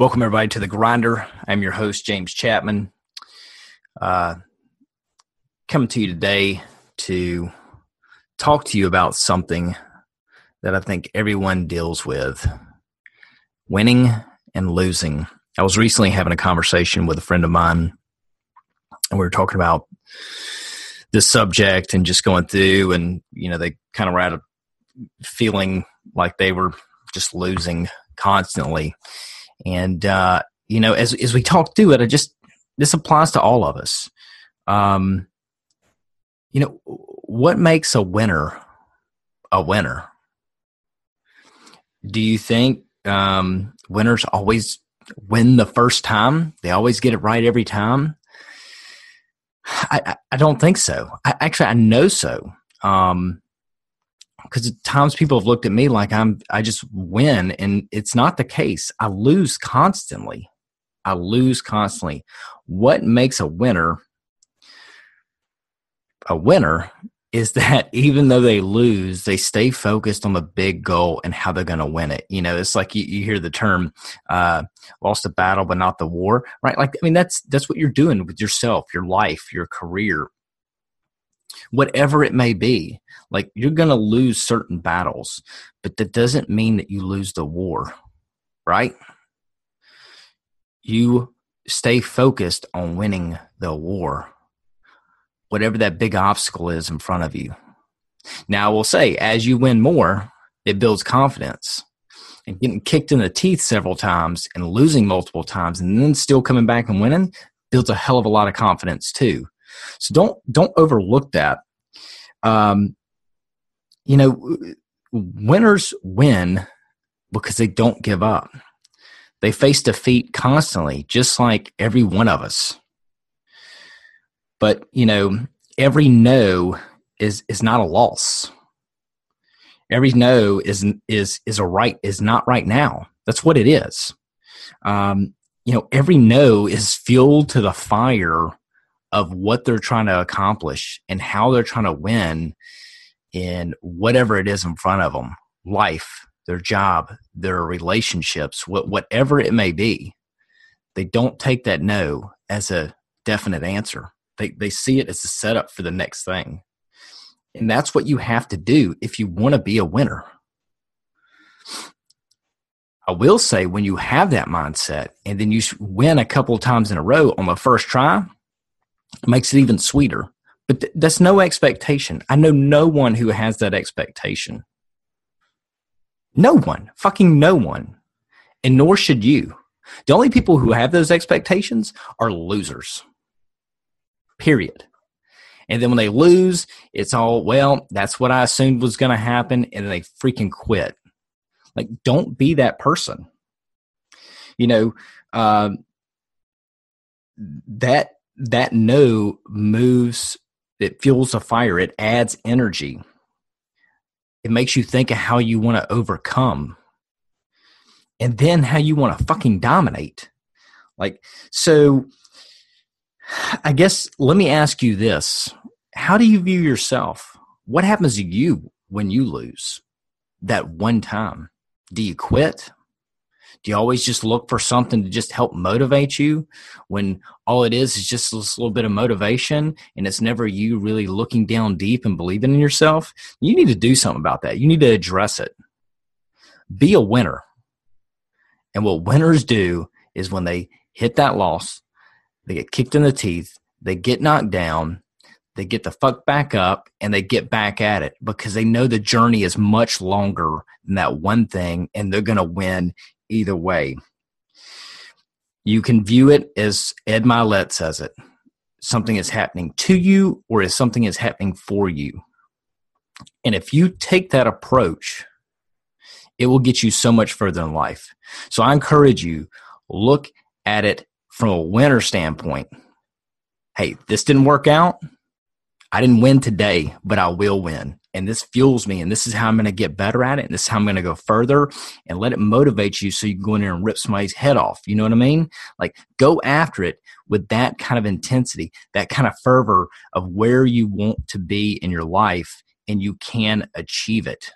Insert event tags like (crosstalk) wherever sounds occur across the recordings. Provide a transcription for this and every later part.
Welcome, everybody, to The Grinder. I'm your host, James Chapman. Uh, coming to you today to talk to you about something that I think everyone deals with winning and losing. I was recently having a conversation with a friend of mine, and we were talking about this subject and just going through, and, you know, they kind of were at a feeling like they were just losing constantly and uh, you know, as as we talk through it, I just this applies to all of us. Um, you know, what makes a winner a winner? Do you think um, winners always win the first time? They always get it right every time? I, I, I don't think so. I, actually, I know so. Um, because times people have looked at me like I'm I just win and it's not the case. I lose constantly. I lose constantly. What makes a winner a winner is (laughs) that even though they lose, they stay focused on the big goal and how they're going to win it. You know, it's like you, you hear the term uh, "lost the battle, but not the war," right? Like, I mean, that's that's what you're doing with yourself, your life, your career, whatever it may be. Like you're going to lose certain battles, but that doesn't mean that you lose the war, right? You stay focused on winning the war, whatever that big obstacle is in front of you. Now, I will say, as you win more, it builds confidence. And getting kicked in the teeth several times and losing multiple times and then still coming back and winning builds a hell of a lot of confidence too. So don't don't overlook that. Um, you know, winners win because they don't give up. They face defeat constantly, just like every one of us. But you know, every no is is not a loss. Every no is is is a right is not right now. That's what it is. Um, you know, every no is fuel to the fire of what they're trying to accomplish and how they're trying to win in whatever it is in front of them life their job their relationships whatever it may be. They don't take that no as a definite answer. They, they see it as a setup for the next thing. And that's what you have to do if you want to be a winner. I will say when you have that mindset and then you win a couple times in a row on the first try, makes it even sweeter. But th- that's no expectation. I know no one who has that expectation. No one, fucking no one. And nor should you. The only people who have those expectations are losers. Period. And then when they lose, it's all, well, that's what I assumed was going to happen. And they freaking quit. Like, don't be that person. You know, uh, that that no moves it fuels a fire it adds energy. It makes you think of how you want to overcome and then how you want to fucking dominate. Like so i guess let me ask you this. How do you view yourself? What happens to you when you lose that one time? Do you quit do you always just look for something to just help motivate you when all it is is just this little bit of motivation and it's never you really looking down deep and believing in yourself? You need to do something about that. You need to address it. Be a winner. And what winners do is when they hit that loss, they get kicked in the teeth, they get knocked down, they get the fuck back up and they get back at it because they know the journey is much longer than that one thing and they're going to win either way. You can view it as Ed Mylett says it something is happening to you or as something is happening for you. And if you take that approach, it will get you so much further in life. So I encourage you, look at it from a winner standpoint. Hey, this didn't work out. I didn't win today, but I will win and this fuels me and this is how i'm going to get better at it and this is how i'm going to go further and let it motivate you so you can go in there and rip somebody's head off you know what i mean like go after it with that kind of intensity that kind of fervor of where you want to be in your life and you can achieve it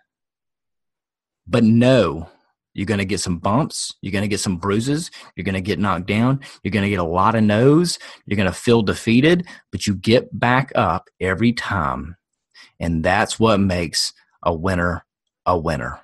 but no, You're going to get some bumps. You're going to get some bruises. You're going to get knocked down. You're going to get a lot of no's. You're going to feel defeated, but you get back up every time. And that's what makes a winner a winner.